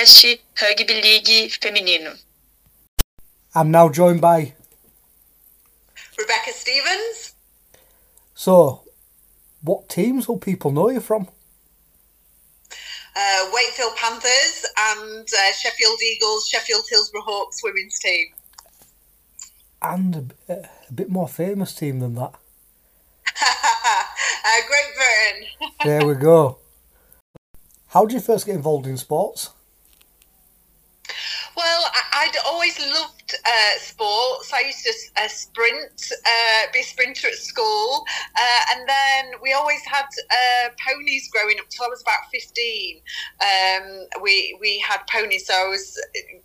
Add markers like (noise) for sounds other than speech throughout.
bem-vindo ao podcast Rugby League Feminino. I'm now joined by Rebecca Stevens. So, what teams will people know you from? Uh, Wakefield Panthers and uh, Sheffield Eagles, Sheffield Hillsborough Hawks women's team. And a, a bit more famous team than that. (laughs) uh, Great Britain. (laughs) There we go. How did you first get involved in sports? Well, I'd always loved uh, sports. I used to uh, sprint, uh, be a sprinter at school, uh, and then we always had uh, ponies growing up till I was about fifteen. Um, we we had ponies, so I was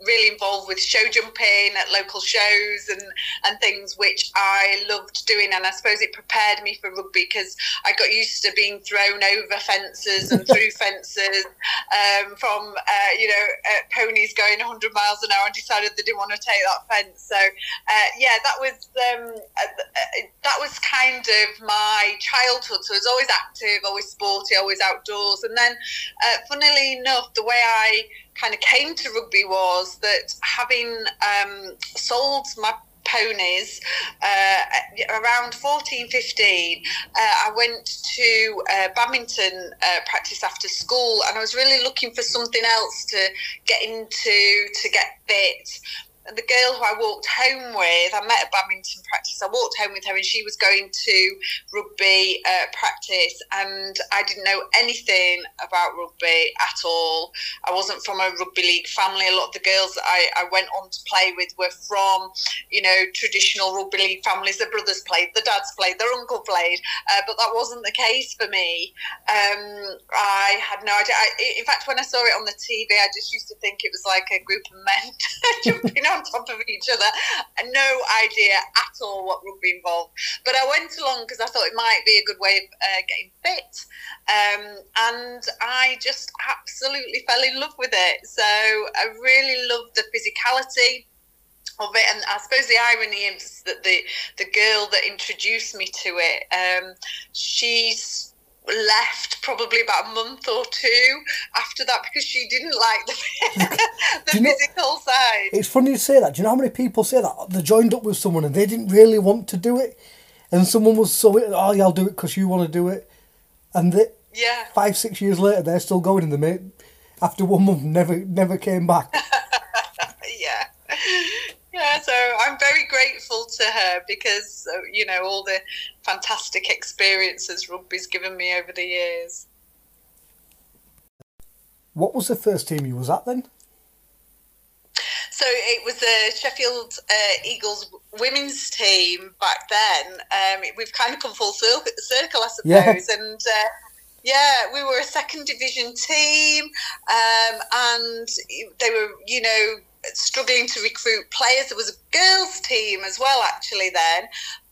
really involved with show jumping at local shows and and things, which I loved doing. And I suppose it prepared me for rugby because I got used to being thrown over fences and through (laughs) fences um, from uh, you know ponies going 100 miles an hour and decided they didn't want to take that fence. So uh, yeah, that was um, uh, that was kind of my childhood. So I was always active, always sporty, always outdoors. And then, uh, funnily enough, the way I kind of came to rugby was that having um, sold my ponies uh, around 14 15 uh, i went to uh, badminton uh, practice after school and i was really looking for something else to get into to get fit the girl who I walked home with, I met at badminton practice. I walked home with her, and she was going to rugby uh, practice, and I didn't know anything about rugby at all. I wasn't from a rugby league family. A lot of the girls that I, I went on to play with were from, you know, traditional rugby league families. Their brothers played, their dads played, their uncle played, uh, but that wasn't the case for me. Um, I had no idea. I, in fact, when I saw it on the TV, I just used to think it was like a group of men (laughs) jumping on top of each other. No idea at all what rugby involved. But I went along because I thought it might be a good way of uh, getting fit. Um, and I just absolutely fell in love with it. So I really loved the physicality of it and I suppose the irony is that the the girl that introduced me to it um, she's left probably about a month or two after that because she didn't like the, (laughs) the know, physical side. It's funny you say that. Do you know how many people say that? They joined up with someone and they didn't really want to do it. And someone was so, oh, yeah, I'll do it because you want to do it. And they, yeah. five, six years later, they're still going in the mate. After one month, never never came back. (laughs) yeah. Yeah, so I'm very grateful to her because, uh, you know, all the fantastic experiences rugby's given me over the years. What was the first team you was at then? So it was the Sheffield uh, Eagles women's team back then. Um, we've kind of come full circle, circle I suppose. Yeah. And uh, yeah, we were a second division team, um, and they were, you know, struggling to recruit players. There was a girls' team as well, actually, then,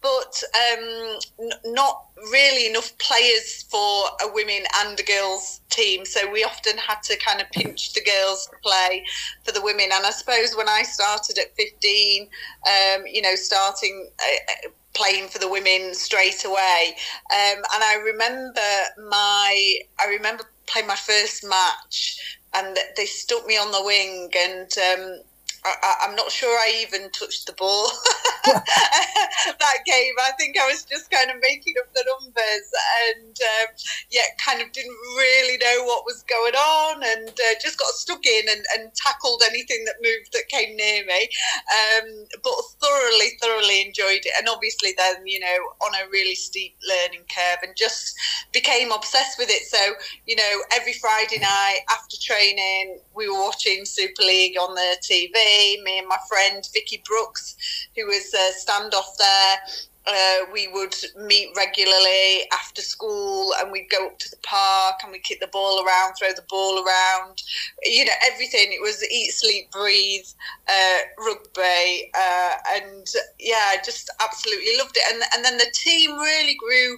but um, n- not really enough players for a women and a girls' team. So we often had to kind of pinch the girls to play for the women. And I suppose when I started at 15, um, you know, starting. Uh, playing for the women straight away um, and I remember my I remember playing my first match and they stuck me on the wing and um, I, am not sure I even touched the ball (laughs) that game. I think I was just kind of making up the numbers and um, yeah, kind of didn't really know what was going on and uh, just got stuck in and, and, tackled anything that moved that came near me. Um, but thoroughly, thoroughly enjoyed it. And obviously, then, you know, on a really steep learning curve and just became obsessed with it. So, you know, every Friday night after training, we were watching Super League on the TV me and my friend Vicky Brooks, who was a standoff there. Uh, we would meet regularly after school and we'd go up to the park and we'd kick the ball around, throw the ball around, you know, everything. It was eat, sleep, breathe, uh, rugby. Uh, and yeah, I just absolutely loved it. And, and then the team really grew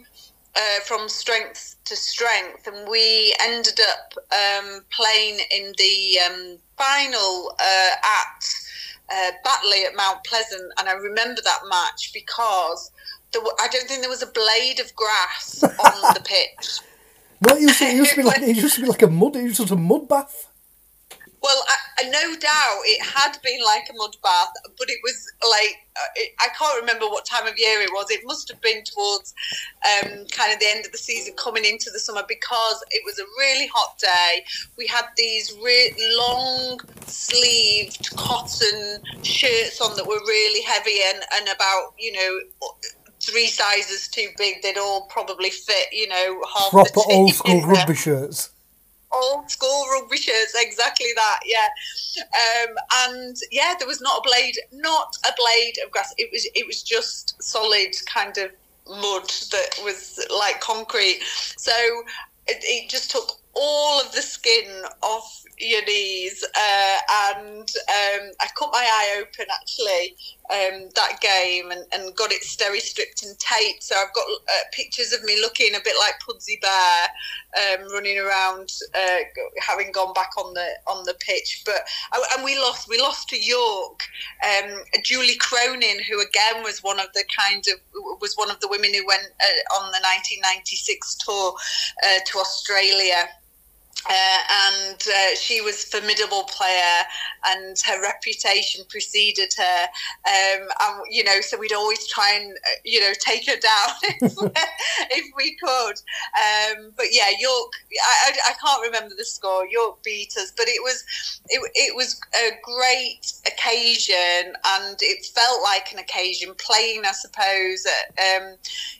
uh, from strength to strength, and we ended up um, playing in the um, final uh, at uh, Batley at Mount Pleasant, and I remember that match because there, I don't think there was a blade of grass on the (laughs) pitch. No, it used, to, it used to be (laughs) like it used to be like a mud. It was just a mud bath. Well, I, no doubt it had been like a mud bath, but it was like uh, I can't remember what time of year it was. It must have been towards um, kind of the end of the season, coming into the summer, because it was a really hot day. We had these re- long sleeved cotton shirts on that were really heavy and, and about you know three sizes too big. They'd all probably fit you know half proper the old school rugby shirts old school rugby shirts, exactly that, yeah. Um, and yeah, there was not a blade, not a blade of grass. It was it was just solid kind of mud that was like concrete. So it, it just took all of the skin off your knees, uh, and um, I cut my eye open actually um, that game and, and got it steri stripped and taped. So I've got uh, pictures of me looking a bit like Pudsey Bear, um, running around, uh, having gone back on the on the pitch. But and we lost. We lost to York. Um, Julie Cronin, who again was one of the kind of was one of the women who went uh, on the 1996 tour uh, to Australia. Uh, and uh, she was a formidable player, and her reputation preceded her. Um, and you know, so we'd always try and uh, you know take her down (laughs) if, if we could. Um, but yeah, York. I, I, I, can't remember the score. York beat us, but it was it, it was a great occasion, and it felt like an occasion playing, I suppose, at, um,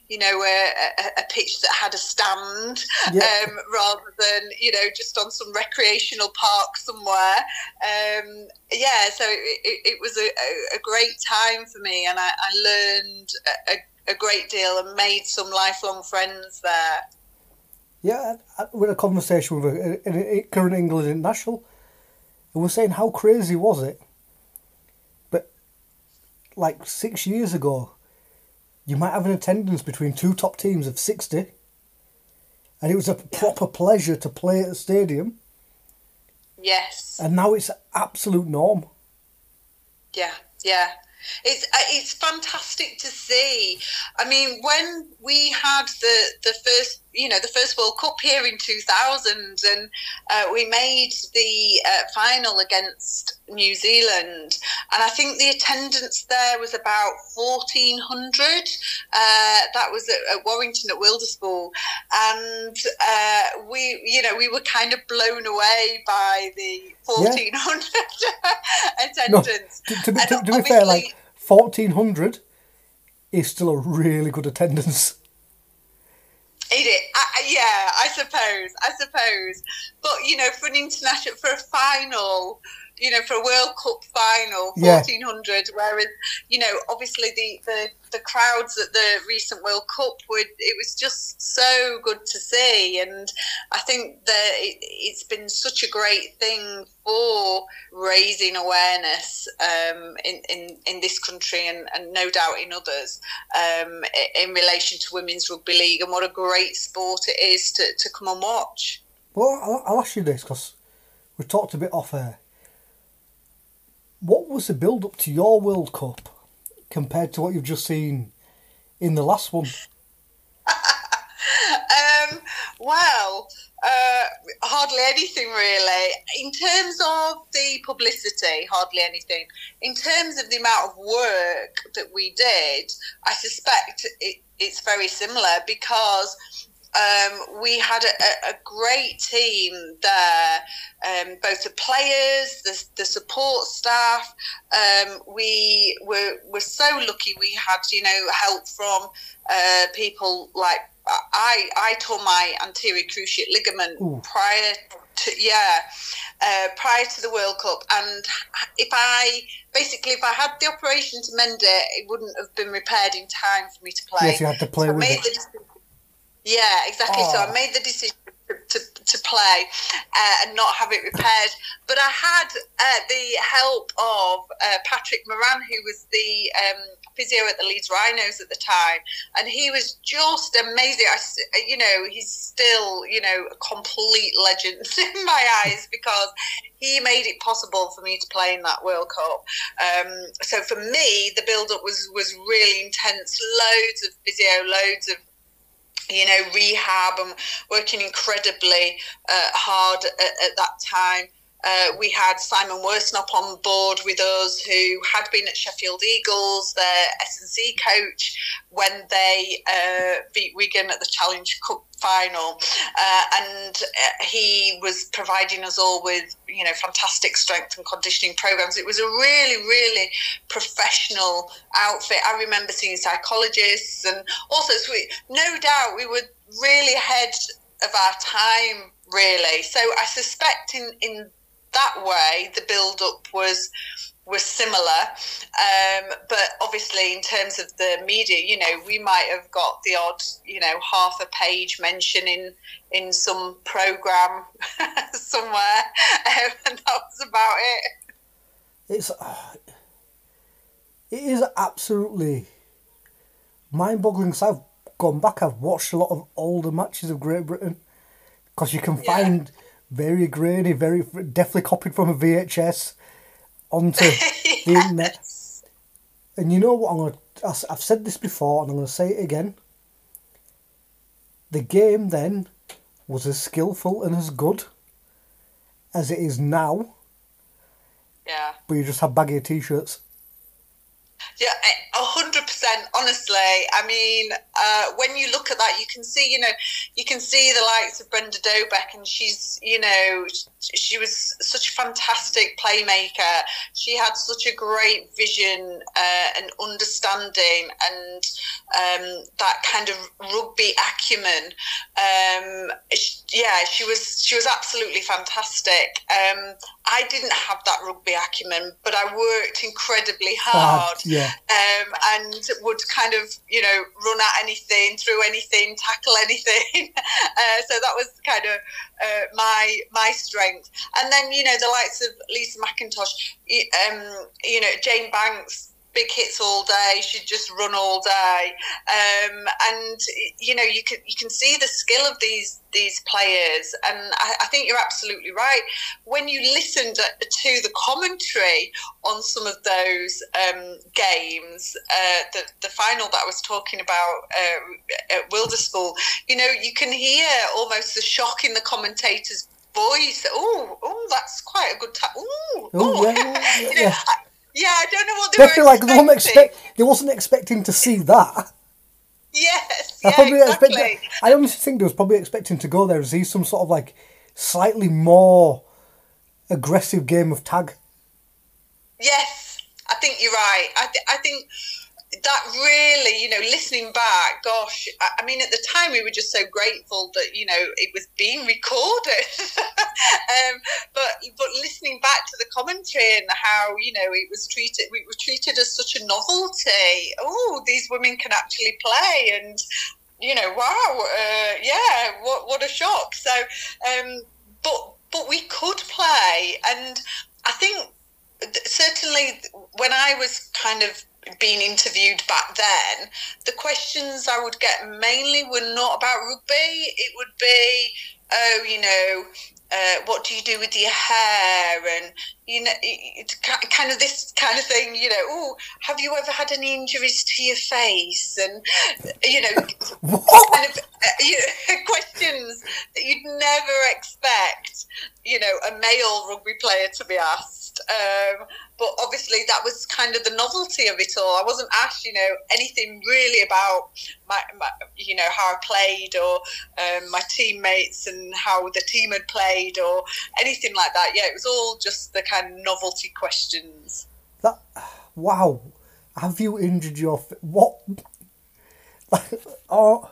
you know, a, a, a, pitch that had a stand yeah. um, rather than, you know, just on some recreational park somewhere. Um, yeah, so it, it was a, a, great time for me, and I, I learned a, a, great deal and made some lifelong friends there. Yeah, we had a conversation with a, a, current England international, and we're saying how crazy was it? But like six years ago, you might have an attendance between two top teams of 60 and it was a proper pleasure to play at the stadium. Yes. And now it's absolute norm. Yeah yeah. It's uh, it's fantastic to see. I mean, when we had the the first you know the first World Cup here in 2000, and uh, we made the uh, final against New Zealand, and I think the attendance there was about 1400. Uh, that was at, at, Warrington at Wilderspool, and uh, we you know we were kind of blown away by the 1400 yeah. attendance. (laughs) No, to, to, to, to be fair, like 1400 is still a really good attendance. It, I, yeah, I suppose, I suppose. But you know, for an international, for a final, you know, for a World Cup final, fourteen hundred. Yeah. Whereas, you know, obviously the, the the crowds at the recent World Cup would it was just so good to see, and I think that it, has been such a great thing for raising awareness um, in, in in this country and, and no doubt in others um, in relation to women's rugby league and what a great sport it is to, to come and watch. Well, I'll, I'll ask you this because we talked a bit off air what was the build up to your World Cup compared to what you've just seen in the last one? (laughs) um, well, uh, hardly anything really. In terms of the publicity, hardly anything. In terms of the amount of work that we did, I suspect it, it's very similar because um, we had a, a, great team there, um, both the players, the, the support staff. Um, we were, were so lucky we had, you know, help from uh, people like I, I tore my anterior cruciate ligament Ooh. prior to, yeah, uh, prior to the World Cup. And if I, basically, if I had the operation to mend it, it wouldn't have been repaired in time for me to play. Yes, you had to play so with it. Yeah, exactly. Oh. So I made the decision to, to, play uh, and not have it repaired. But I had uh, the help of uh, Patrick Moran, who was the um, physio at the Leeds Rhinos at the time, and he was just amazing. I, you know, he's still, you know, a complete legend (laughs) in my eyes because he made it possible for me to play in that World Cup. Um, so for me, the build-up was was really intense. Loads of physio, loads of you know, rehab and working incredibly uh, hard at, at, that time. Uh, we had Simon Worsnop on board with us, who had been at Sheffield Eagles, their S&C coach, when they uh, beat Wigan at the Challenge Cup final. Uh, and uh, he was providing us all with, you know, fantastic strength and conditioning programs. It was a really, really professional outfit. I remember seeing psychologists and also, so we, no doubt, we were really ahead of our time really. So I suspect in in that way, the build up was was similar. Um, but obviously, in terms of the media, you know, we might have got the odd, you know, half a page mention in in some program (laughs) somewhere, um, (laughs) and that was about it. It's uh, it is absolutely mind-boggling. So I've gone back. I've watched a lot of older matches of Great Britain because you can yeah. find very grainy, very definitely copied from a VHS onto (laughs) the internet. And you know what? I'm gonna. I've said this before, and I'm going to say it again. The game then was as skillful and as good as it is now. Yeah. But you just have baggy t-shirts. Yeah, a. Honestly, I mean, uh, when you look at that, you can see, you know, you can see the likes of Brenda Dobek, and she's, you know, she was such a fantastic playmaker. She had such a great vision uh, and understanding, and um, that kind of rugby acumen. Um, yeah, she was she was absolutely fantastic. Um, I didn't have that rugby acumen, but I worked incredibly hard. yeah um, and would kind of, you know, run at anything, through anything, tackle anything. (laughs) uh, so that was kind of uh, my my strength. And then, you know, the likes of Lisa McIntosh, um, you know, Jane Banks big hits all day. She'd just run all day, um, and you know you can you can see the skill of these these players. And I, I think you're absolutely right. When you listened to the commentary on some of those um, games, uh, the the final that I was talking about uh, at Wilderspool, you know you can hear almost the shock in the commentators' voice. Oh, oh, that's quite a good time. Oh, oh, yeah, yeah, (laughs) yeah. you know, I, yeah, I don't know what they Definitely were like they, weren't expect, they wasn't expecting to see that. Yes, I yeah, probably exactly. expected, I honestly think they was probably expecting to go there and see some sort of like slightly more aggressive game of tag. Yes, I think you're right. I, th- I think that really, you know, listening back, gosh, I, mean, at the time we were just so grateful that you know it was being recorded. (laughs) um, but but listening back to the commentary and how you know it was treated, we were treated as such a novelty. Oh, these women can actually play, and you know, wow, uh, yeah, what what a shock. So, um, but but we could play, and I think certainly when I was kind of being interviewed back then, the questions I would get mainly were not about rugby. It would be, oh, you know, uh, what do you do with your hair? And you know it's kind of this kind of thing you know oh have you ever had any injuries to your face? And you know (laughs) kind of uh, (laughs) you know, questions that you'd never expect you know a male rugby player to be asked. Um, but obviously that was kind of the novelty of it all. I wasn't asked, you know, anything really about my, my you know, how I played or um, my teammates and how the team had played or anything like that. Yeah, it was all just the kind of novelty questions. That wow, have you injured your what? (laughs) oh,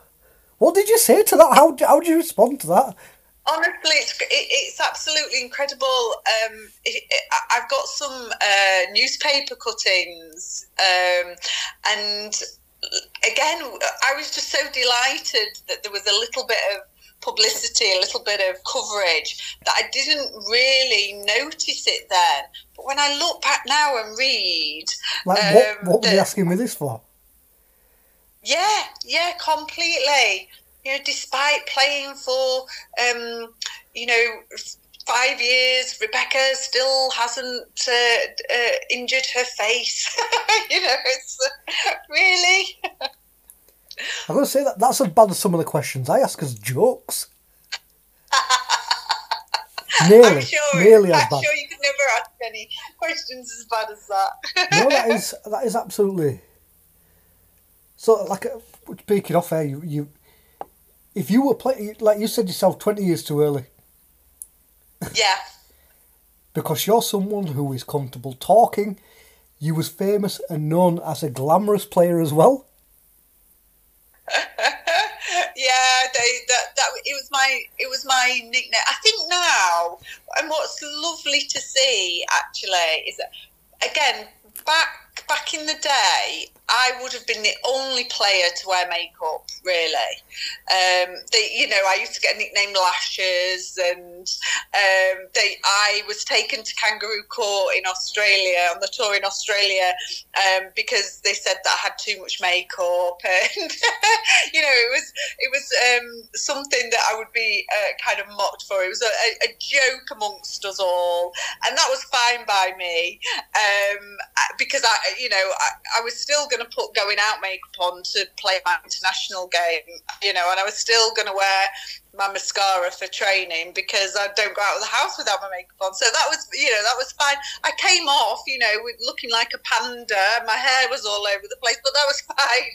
what did you say to that? How how did you respond to that? Honestly, it's it, it's absolutely incredible. Um, it, it, I've got some uh, newspaper cuttings, um, and again, I was just so delighted that there was a little bit of publicity, a little bit of coverage that I didn't really notice it then. But when I look back now and read, like what, um, what were they asking me this for? Yeah, yeah, completely you know, despite playing for, um, you know, five years, Rebecca still hasn't uh, uh, injured her face. (laughs) you know, it's uh, really. I'm going to say that that's as bad as some of the questions I ask as jokes. (laughs) nearly, I'm sure, nearly as I'm bad. sure you could never ask any questions as bad as that. no, that (laughs) is that is absolutely. So, like, uh, speaking off air, you, you if you were playing, like you said yourself, twenty years too early, yeah. because you're someone who is comfortable talking. You was famous and known as a glamorous player as well. (laughs) yeah, they, that that it was my it was my nickname. I think now, and what's lovely to see actually is that again back back in the day, I would have been the only player to wear makeup. Really, um, they, you know, I used to get nicknamed Lashes, and um, they, I was taken to Kangaroo Court in Australia on the tour in Australia um, because they said that I had too much makeup, (laughs) and you know, it was it was um, something that I would be uh, kind of mocked for. It was a, a, joke amongst us all, and that was fine by me um, because I, you know, I, I was still going to put going out makeup on to play my international game, you know, and I was still going to wear my mascara for training because I don't go out of the house without my makeup on. So that was, you know, that was fine. I came off, you know, looking like a panda. My hair was all over the place, but that was (laughs) fine.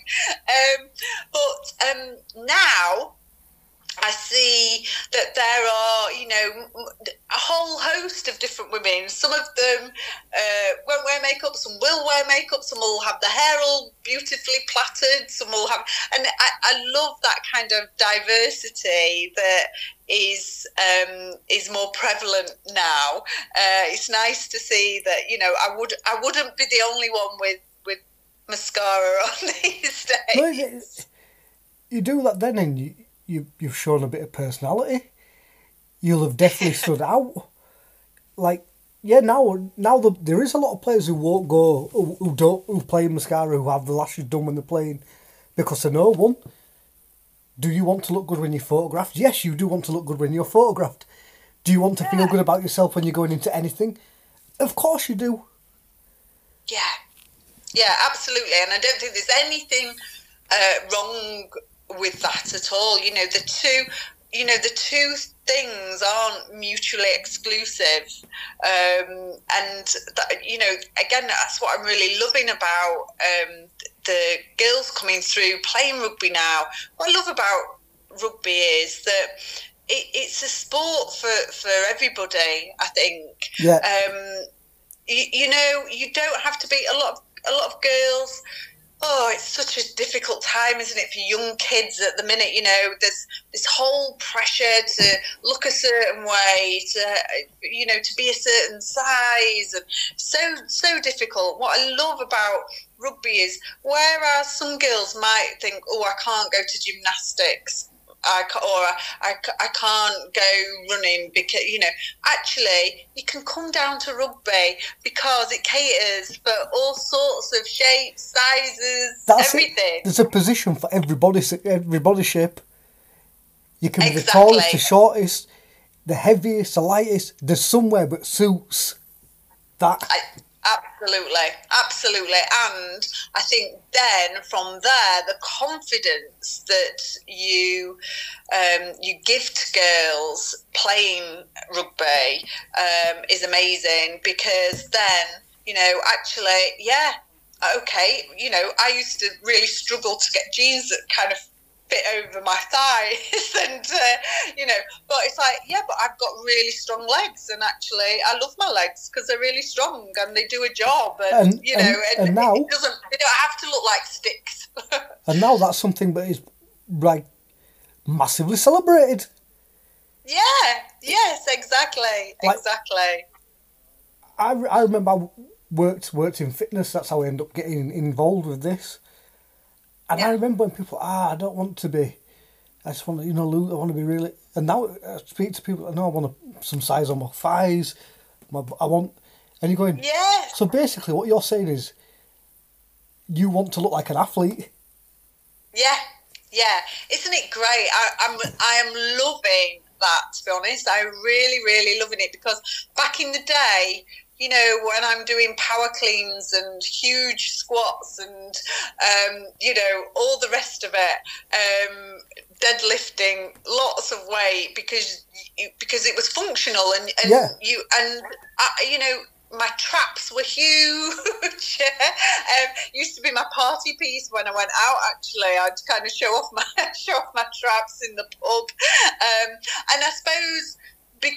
Um, but um, now I see that there are, you know, a whole host of different women. Some of them uh, won't wear makeup, some will wear makeup, some will have the hair all beautifully plaited, some will have, and I, I love that kind of diversity that is um, is more prevalent now. Uh, it's nice to see that, you know, I would I wouldn't be the only one with with mascara (laughs) on these days. Well, you do that then, and you you you've shown a bit of personality. You'll have definitely (laughs) stood out. Like yeah, now now the, there is a lot of players who won't go who, who don't who play mascara who have the lashes done when they're playing because they know one. Do you want to look good when you're photographed? Yes, you do want to look good when you're photographed. Do you want to feel good about yourself when you're going into anything? Of course you do. Yeah, yeah, absolutely. And I don't think there's anything uh, wrong with that at all. You know, the two, you know, the two things aren't mutually exclusive. Um, and that, you know, again, that's what I'm really loving about um, the girls coming through playing rugby now. What I love about rugby is that it, it's a sport for, for everybody. I think. Yeah. Um, you, you know, you don't have to be a lot of a lot of girls oh, it's such a difficult time, isn't it, for young kids at the minute? You know, there's this whole pressure to look a certain way, to you know, to be a certain size, and so so difficult. What I love about rugby is whereas some girls might think, oh, I can't go to gymnastics. I or I, I, I can't go running because you know actually you can come down to rugby because it caters for all sorts of shapes, sizes, That's everything. It. There's a position for every body every body shape. You can be the tallest, the shortest, the heaviest, the lightest. There's somewhere that suits that. I, absolutely, absolutely, and I think then from there, the confidence that you um, you give to girls playing rugby um, is amazing because then you know actually, yeah, okay, you know, I used to really struggle to get jeans that kind of fit over my thighs (laughs) and uh, you know but it's like yeah but i've got really strong legs and actually i love my legs because they're really strong and they do a job and, And- you know and- and, and now- it doesn't they don't have to look like sticks (laughs) And now that's something that is like massively celebrated. yeah yes exactly Like- exactly I, I remember I worked worked in fitness. That's how I ended up getting involved with this. And I remember when people, ah, I don't want to be. I just want to, you know, lose. I want to be really. And now I speak to people. No, I want to, some size on my thighs. My, I want, and you're going. yeah So basically, what you're saying is, you want to look like an athlete. Yeah, yeah. Isn't it great? I, I'm I am loving that. To be honest, I really, really loving it because back in the day, you know, when I'm doing power cleans and huge squats and, um, you know, all the rest of it, um, deadlifting lots of weight because because it was functional and, and Yeah. you and I, you know my traps were huge. (laughs) um, used to be my party piece when I went out. Actually, I'd kind of show off (laughs) my show off my traps in the pub, um, and I suppose. Be, uh,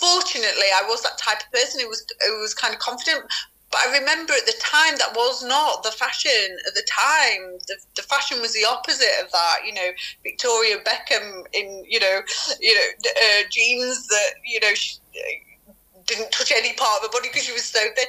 fortunately, I was that type of person who was who was kind of confident. But I remember at the time that was not the fashion at the time. The, the fashion was the opposite of that. You know, Victoria Beckham in you know you know uh, jeans that you know. She, didn't touch any part of her body because she was so thin.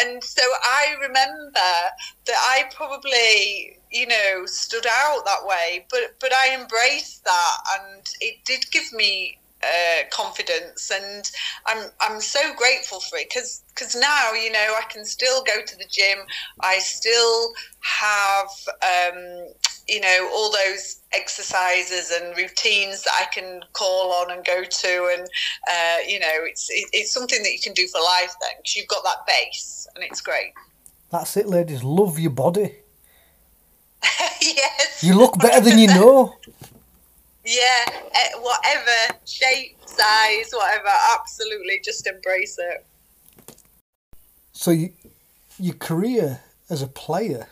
And so I remember that I probably, you know, stood out that way, but but I embraced that, and it did give me uh, confidence, and I'm I'm so grateful for it because because now you know I can still go to the gym, I still have. Um, you know all those exercises and routines that I can call on and go to, and uh, you know it's it, it's something that you can do for life then because you've got that base and it's great. That's it, ladies. Love your body. (laughs) yes. You look better than you know. (laughs) Yeah, eh, whatever shape, size, whatever. Absolutely, just embrace it. So you, your career as a player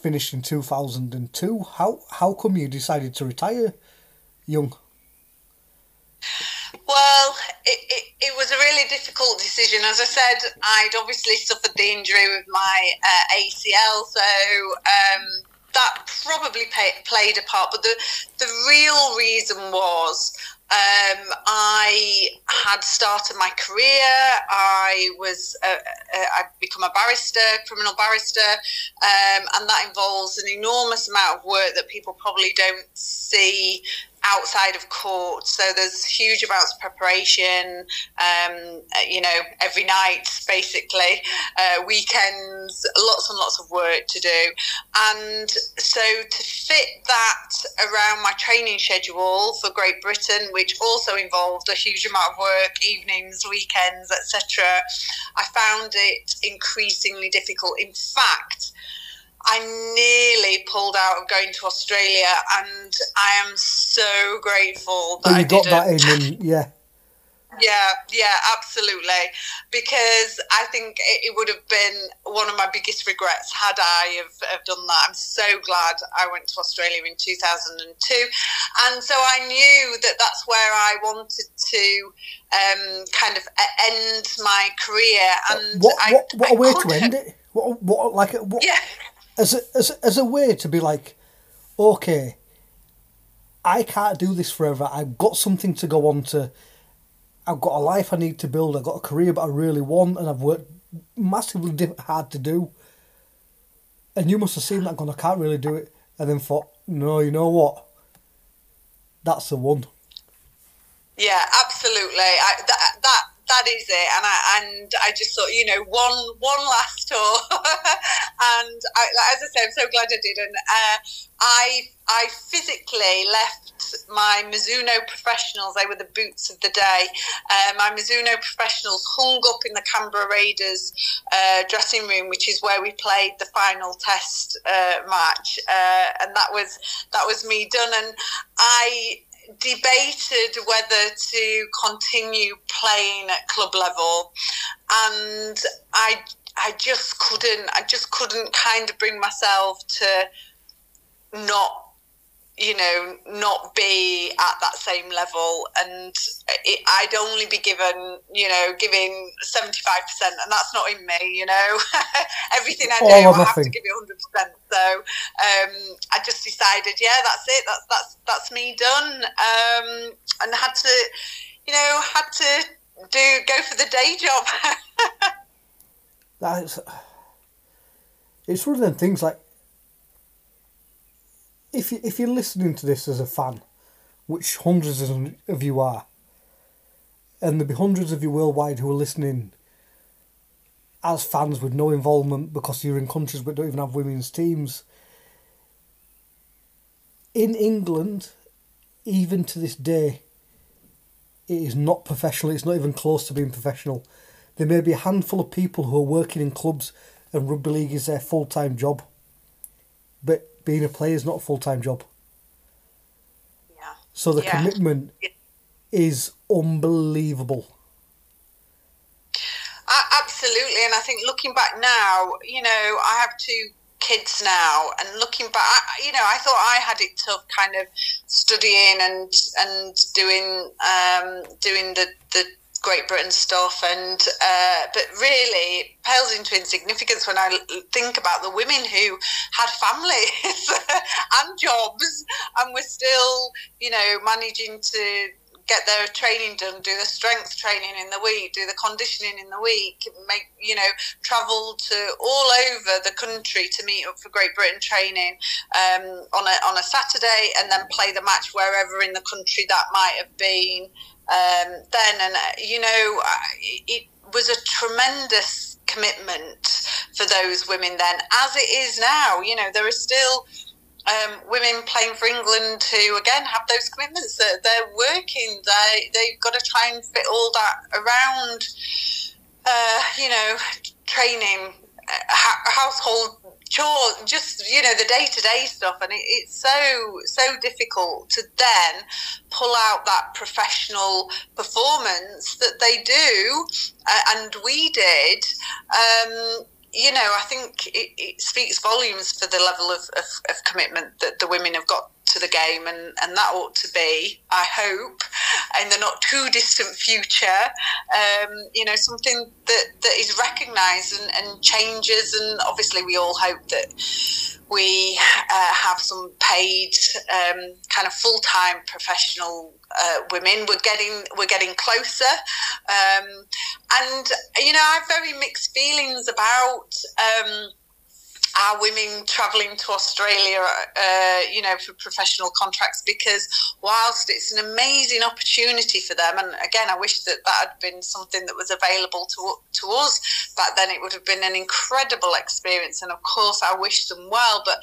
finished in 2002. How how come you decided to retire young? Well, it, it, it was a really difficult decision. As I said, I'd obviously suffered the injury with my uh, ACL, so um, that probably pay, played a part. But the the real reason was um, I had started my career. I was uh, uh, I'd become a barrister, criminal barrister, um, and that involves an enormous amount of work that people probably don't see outside of court. So there's huge amounts of preparation. Um, you know, every night basically, uh, weekends, lots and lots of work to do, and so to fit that around my training schedule for Great Britain, which also involved a huge amount of work, evenings, weekends, etc., I found it increasingly difficult. In fact. I nearly pulled out of going to Australia, and I am so grateful that But I got didn't. that in, and yeah, (laughs) Yeah, yeah, absolutely. Because I think it, would have been one of my biggest regrets had I have, have done that. I'm so glad I went to Australia in 2002. And so I knew that that's where I wanted to um, kind of end my career. And what I, what what a I way to end it? What what like what Yeah. As a, as as a way to be like, okay, I can't do this forever. I've got something to go on to. I've got a life I need to build. I've got a career that I really want, and I've worked massively hard to do. And you must have seen that going, I can't really do it, and then thought, no, you know what? That's the one. Yeah, absolutely. I, that that that is it, and I and I just thought, you know, one one last tour, (laughs) and I, as I say, I'm so glad I did. And uh, I I physically left my Mizuno professionals. They were the boots of the day. Uh, my Mizuno professionals hung up in the Canberra Raiders uh, dressing room, which is where we played the final test uh, match, uh, and that was that was me done. And I debated whether to continue playing at club level. And I I just couldn't I just couldn't kind of bring myself to not you know not be at that same level. And it, I'd only be given you know giving 75% and that's not in me you know? (laughs) Everything I do I have to give it 100% so um, I just decided yeah that's it that's that's that's me done. Um, and had to you know had to do go for the day job. (laughs) That's it's one of them things like if you if you're listening to this as a fan, which hundreds of you are, and there'll be hundreds of you worldwide who are listening as fans with no involvement because you're in countries that don't even have women's teams. In England, even to this day, it is not professional. It's not even close to being professional. there may be a handful of people who are working in clubs and rugby league is their full time job. But being a player is not a full time job. Yeah. So the Yeah. commitment is unbelievable. A- absolutely, and I think looking back now, you know, I have two kids now, and looking back, I- you know, I thought I had it tough, kind of studying and and doing um, doing the the Great Britain stuff, and uh, but really pales into insignificance when I think about the women who had families (laughs) and jobs and were still, you know, managing to get their training done, do the strength training in the week, do the conditioning in the week, make you know travel to all over the country to meet up for Great Britain training um, on a on a Saturday, and then play the match wherever in the country that might have been. Um, then and uh, you know it was a tremendous commitment for those women then, as it is now. You know there are still um, women playing for England who again have those commitments that they're working. They they've got to try and fit all that around. Uh, you know, training, uh, household chores, just you know the day to day stuff, and it, it's so so difficult to then pull out that professional performance that they do, uh, and we did. Um, you know, I think it, it speaks volumes for the level of, of, of commitment that the women have got to the game, and, and that ought to be, I hope, in the not too distant future, um, you know, something that, that is recognised and, and changes. And obviously, we all hope that we uh, have some paid, um, kind of full time professional uh, women. We're getting we're getting closer, um, and you know, I have very mixed feelings about. Um, our women travelling to Australia, uh, you know, for professional contracts because whilst it's an amazing opportunity for them, and again, I wish that that had been something that was available to to us back then, it would have been an incredible experience, and of course, I wish them well. But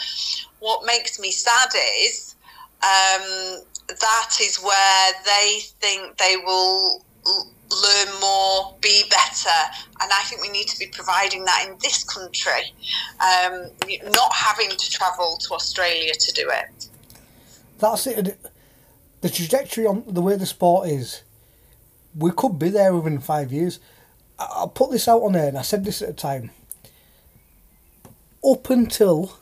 what makes me sad is um, that is where they think they will l- learn more, be better, and I think we need to be providing that in this country, um, not having to travel to Australia to do it. That's it. The trajectory on the way the sport is, we could be there within five years. I- put this out on air and I said this at the time. Up until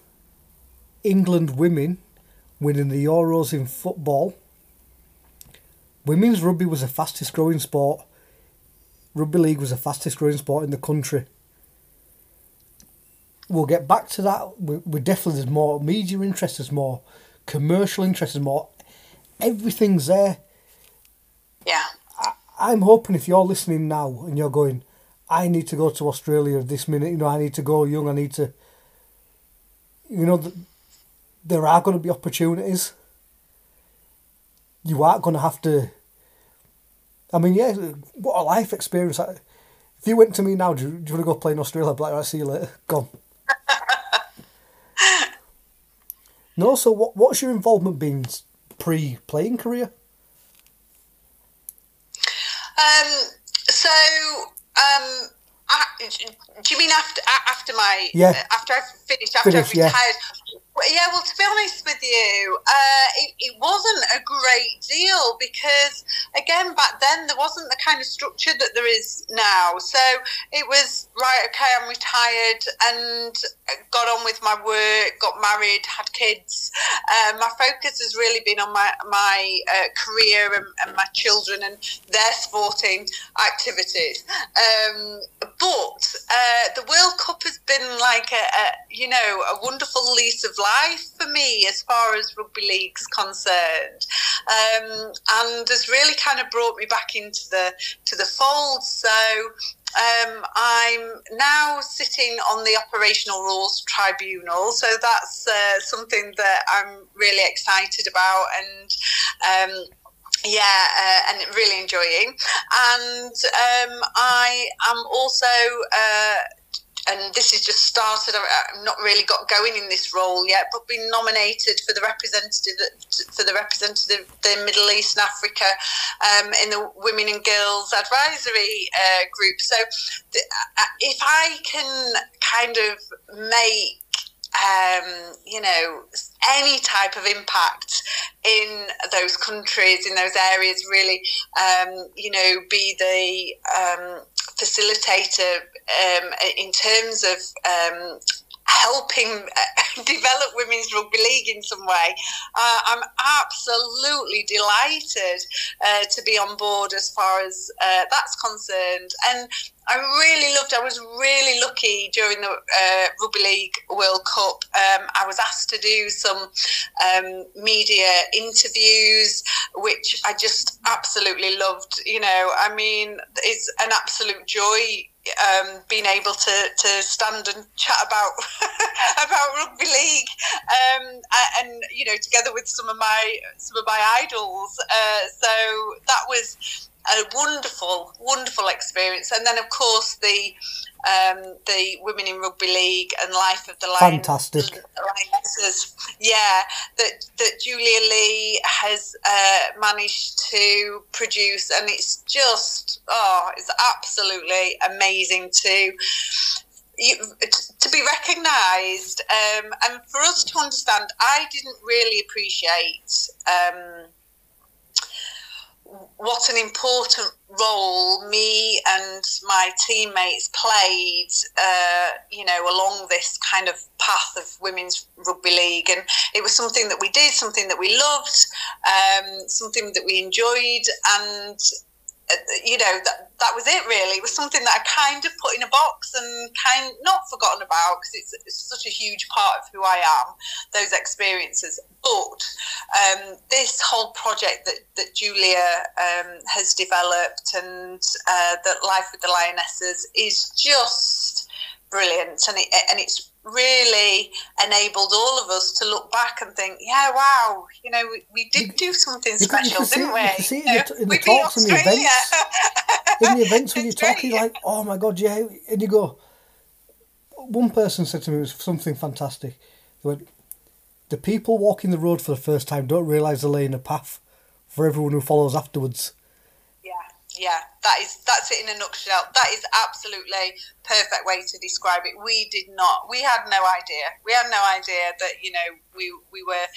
England women winning the Euros in football, women's rugby was the fastest growing sport. Rugby league was the fastest growing sport in the country. We'll get back to that. We, we definitely there's more media interest, there's more commercial interest, there's more. Everything's there. Yeah, I'm hoping if you're listening now and you're going, I need to go to Australia this minute. You know, I need to go young. I need to. You know, th- there are going to be opportunities. You aren't going to have to. I mean, yeah, what a life experience! If you went to me now, do you, do you want to go play in Australia? I'd be like, "Right, see you later. Gone. (laughs) no, so what? What's your involvement been pre-playing career? Um, so, um, I, do you mean after after my Yeah. after I finished after Finished, I yeah. retired? Well, yeah. Well, to be honest with you, uh, it, it wasn't a great deal because again back then there wasn't the kind of structure that there is now. So it was right. Okay, I'm retired and got on with my work, got married, had kids. Uh, my focus has really been on my my uh, career and, and my children and their sporting activities. Um, but uh, the World Cup has been like a, a you know a wonderful lease of life for me as far as rugby league's concerned, um, and has really kind of brought me back into the to the fold. So um, I'm now sitting on the operational rules tribunal, so that's uh, something that I'm really excited about and. Um, yeah, uh, and really enjoying. And um, I am also uh, and this has just started. I've not really got going in this role yet, but been nominated for the representative for the representative the Middle East and Africa um, in the Women and Girls Advisory uh, Group. So, uh, if I can kind of make um, you know, any type of impact in those countries, in those areas, really, um, you know, be the um, facilitator um, in terms of um, helping uh, (laughs) develop women's rugby league in some way. Uh, I'm absolutely delighted uh, to be on board as far as uh, that's concerned. And I really loved. I was really lucky during the uh, Rugby League World Cup. Um, I was asked to do some um, media interviews, which I just absolutely loved. You know, I mean, it's an absolute joy um, being able to, to stand and chat about (laughs) about rugby league, um, and you know, together with some of my some of my idols. Uh, so that was a wonderful, wonderful experience. And then, of course, the um, the Women in Rugby League and Life of the Lion, Fantastic. Lionesses. Yeah, that, that Julia Lee has uh, managed to produce. And it's just, oh, it's absolutely amazing to. You, to be recognised um, and for us to understand, I didn't really appreciate um, what an important role me and my teammates played, uh, you know, along this kind of path of women's rugby league. And it was something that we did, something that we loved, um, something that we enjoyed. And you know that that was it really. It was something that i kind of put in a box and kind not forgotten about because it's, it's, such a huge part of who i am those experiences. But um, this whole project that, that julia um, has developed and uh, that life with the lionesses is just brilliant. And it, and it's really enabled all of us to look back and think, yeah, wow, you know, we, we did do something special, didn't we? You can see it in the, in the talks and the events. in the events when (laughs) you're talking, like, oh my God, yeah, and you go, one person said to me, it was something fantastic. They went, the people walking the road for the first time don't realise they're laying a path for everyone who follows afterwards yeah, that is that's it in a nutshell. That is absolutely perfect way to describe it. We did not. We had no idea. We had no idea that you know we we were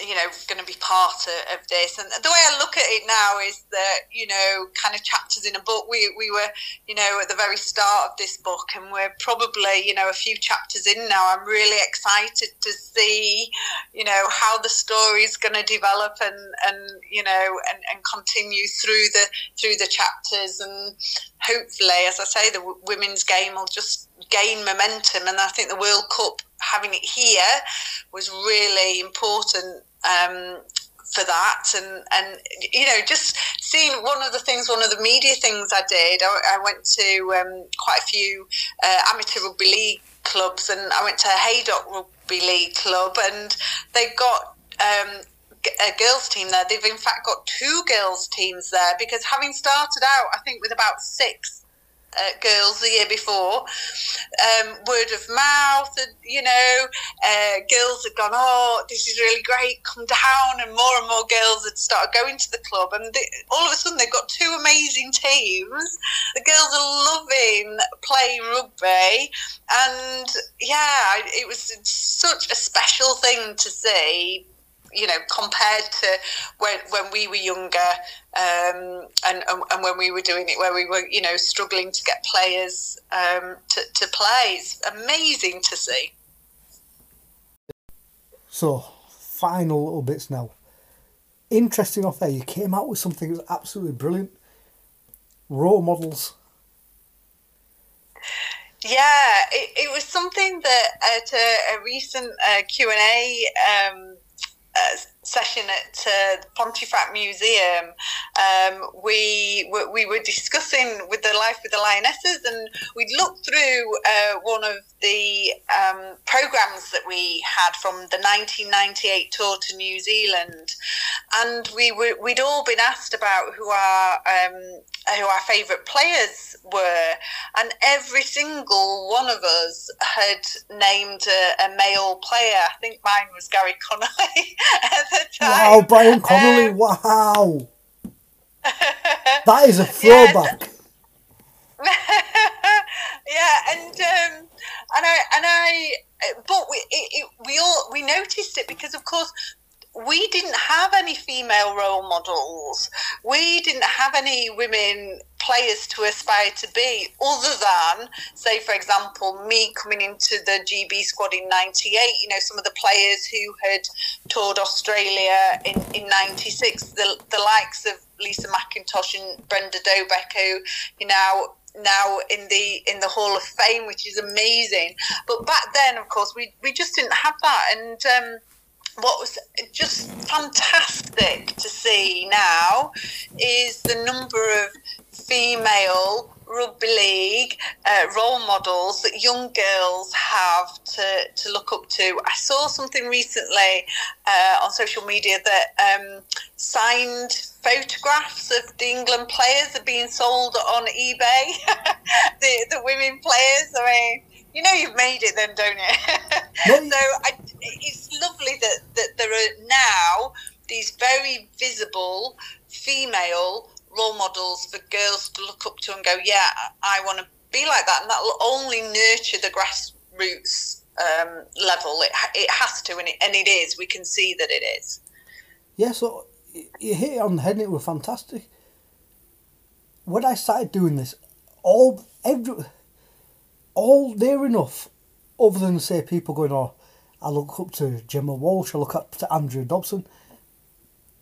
you know going to be part of, this. And the way i look at it now is that you know kind of chapters in a book we, we were you know at the very start of this book and we're probably you know a few chapters in now. I'm really excited to see you know how the story is going to develop and and you know and, and continue through the through the chapters. And hopefully as i say the women's game will just gain momentum and i think the world cup having it here was really important um, for that. And and you know just seeing one of the things one of the media things i did i, I went to um, quite a few uh, amateur rugby league clubs and i went to haydock rugby league club and they've got um, a girls team there. They've in fact got two girls teams there because having started out i think with about six girls the year before. Um, word of mouth, and you know, uh, girls had gone, oh, this is really great, come down, and more and more girls had started going to the club, and they, all of a sudden they've got two amazing teams. The girls are loving playing rugby, and yeah, it was such a special thing to see you know, compared to when when we were younger um, and, and when we were doing it, where we were, you know, struggling to get players um, to to play. It's amazing to see. So, final little bits now. Interesting off there, you came out with something that was absolutely brilliant. Role models. Yeah, it, it was something that at a, a recent uh, Q and A um, uh, session at uh, Pontefract Museum, um, we were, we were discussing with the Life with the Lionesses, and we'd looked through uh, one of the um, programs that we had from the 1998 tour to New Zealand, and we were we'd all been asked about who our um, who our favourite players were, and every single one of us had named a, a male player. I think mine was Gary Connolly (laughs) the. (laughs) Wow, Brian Connolly! Um, wow, (laughs) that is a throwback. (laughs) yeah, and um, and I and I, but we it, it, we all we noticed it because of course we didn't have any female role models. We didn't have any women players to aspire to be, other than, say, for example, me coming into the GB squad in '98. You know, some of the players who had toured Australia in in '96, the the likes of Lisa McIntosh and Brenda Dobek, who you know now in the in the Hall of Fame, which is amazing. But back then, of course, we we just didn't have that, and. Um, what was just fantastic to see now is the number of female rugby league uh, role models that young girls have to, to look up to. I saw something recently uh, on social media that um, signed photographs of the England players are being sold on eBay. (laughs) the, the women players, I mean, you know you've made it then, don't you? (laughs) so I, it's lovely that, that there are now these very visible female role models for girls to look up to and go, yeah, I want to be like that. And that will only nurture the grassroots um, level. It, it has to, and it, and it is. We can see that it is. Yeah, so you hit it on the head and it was fantastic. When I started doing this, all every all near enough, other than say people going, oh, I look up to Gemma Walsh, I look up to Andrew Dobson.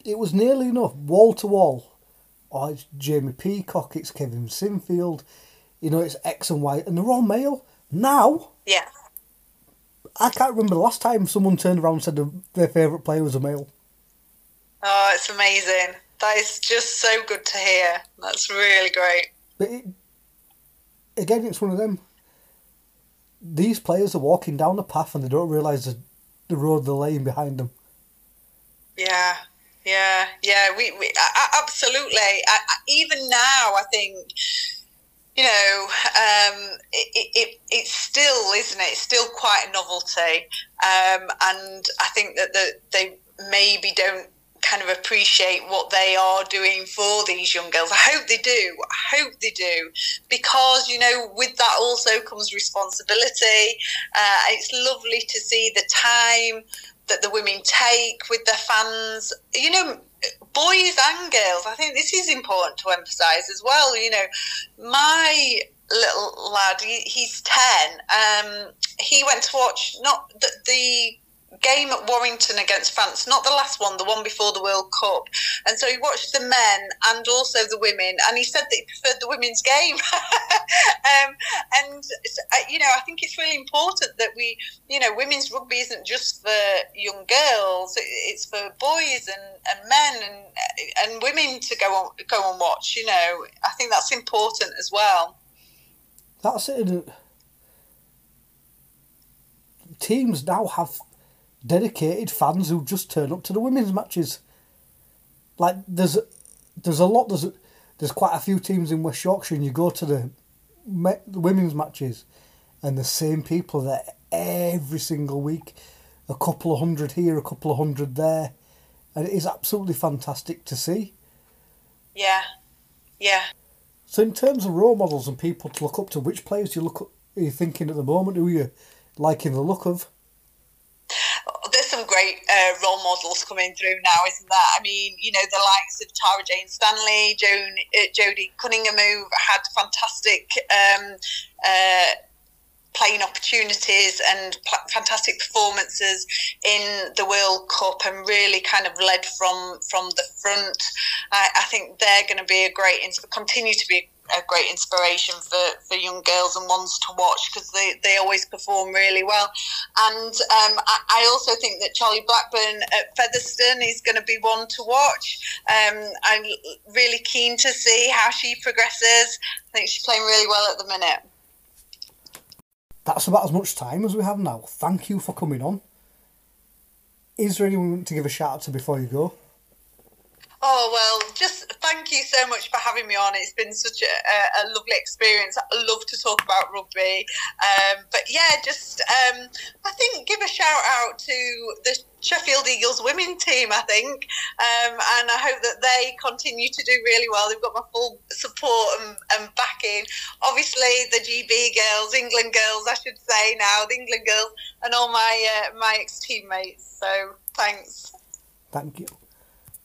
It was nearly enough, wall to wall. Oh, it's Jamie Peacock, it's Kevin Sinfield, you know, it's X and Y, and they're all male. Now, yeah, I can't remember the last time someone turned around and said their favourite player was a male. Oh, it's amazing. That is just so good to hear. That's really great. But it, again, it's one of them these players are walking down the path and they don't realise the, the road they're laying behind them. Yeah, yeah, yeah. We, we absolutely. Even now, I think you know, um, it, it, it's still, isn't it? It's still quite a novelty, um, and I think that the, they maybe don't kind of appreciate what they are doing for these young girls. I hope they do. I hope they do. Because, you know, with that also comes responsibility. Uh, it's lovely to see the time that the women take with their fans. You know, boys and girls, I think this is important to emphasise as well. You know, my little lad, he, he's 10. Um, he went to watch not the, the game at Warrington against France, not the last one, the one before the World Cup. And so he watched the men and also the women, and he said that he preferred the women's game. (laughs) um, and, uh, you know, I think it's really important that we, you know, women's rugby isn't just for young girls, it's for boys and, and men and, and women to go on, go and watch, you know. I think that's important as well. That's it. Teams now have dedicated fans who just turn up to the women's matches. Like there's there's a lot there's there's quite a few teams in West Yorkshire, and you go to the, the women's matches, and the same people there every single week, a couple of hundred here, a couple of hundred there, and it is absolutely fantastic to see. Yeah, yeah. So in terms of role models and people to look up to, which players do you look up, are you thinking at the moment? Who are you liking the look of? There's some great uh, role models coming through now, isn't there? I mean, you know, the likes of Tara-Jayne Stanley, Joan, uh, Jodie Cunningham, who had fantastic um, uh, playing opportunities and pl- fantastic performances in the World Cup and really kind of led from from the front. I, I think they're going to be a great, continue to be a great inspiration for, for young girls and ones to watch because they, they always perform really well. And um, I, I, also think that Charlie Blackburn at Featherstone is going to be one to watch. Um, I'm really keen to see how she progresses. I think she's playing really well at the minute. That's about as much time as we have now. Thank you for coming on. Is there anyone to give a shout out to before you go? Oh, well, just thank you so much for having me on. It's been such a, a, lovely experience. I love to talk about rugby. Um, but yeah, just um, I think give a shout out to the Sheffield Eagles women team, I think. Um, and I hope that they continue to do really well. They've got my full support and, and backing. Obviously, the GB girls, England girls, I should say now, the England girls, and all my, uh, my ex teammates. So thanks. Thank you.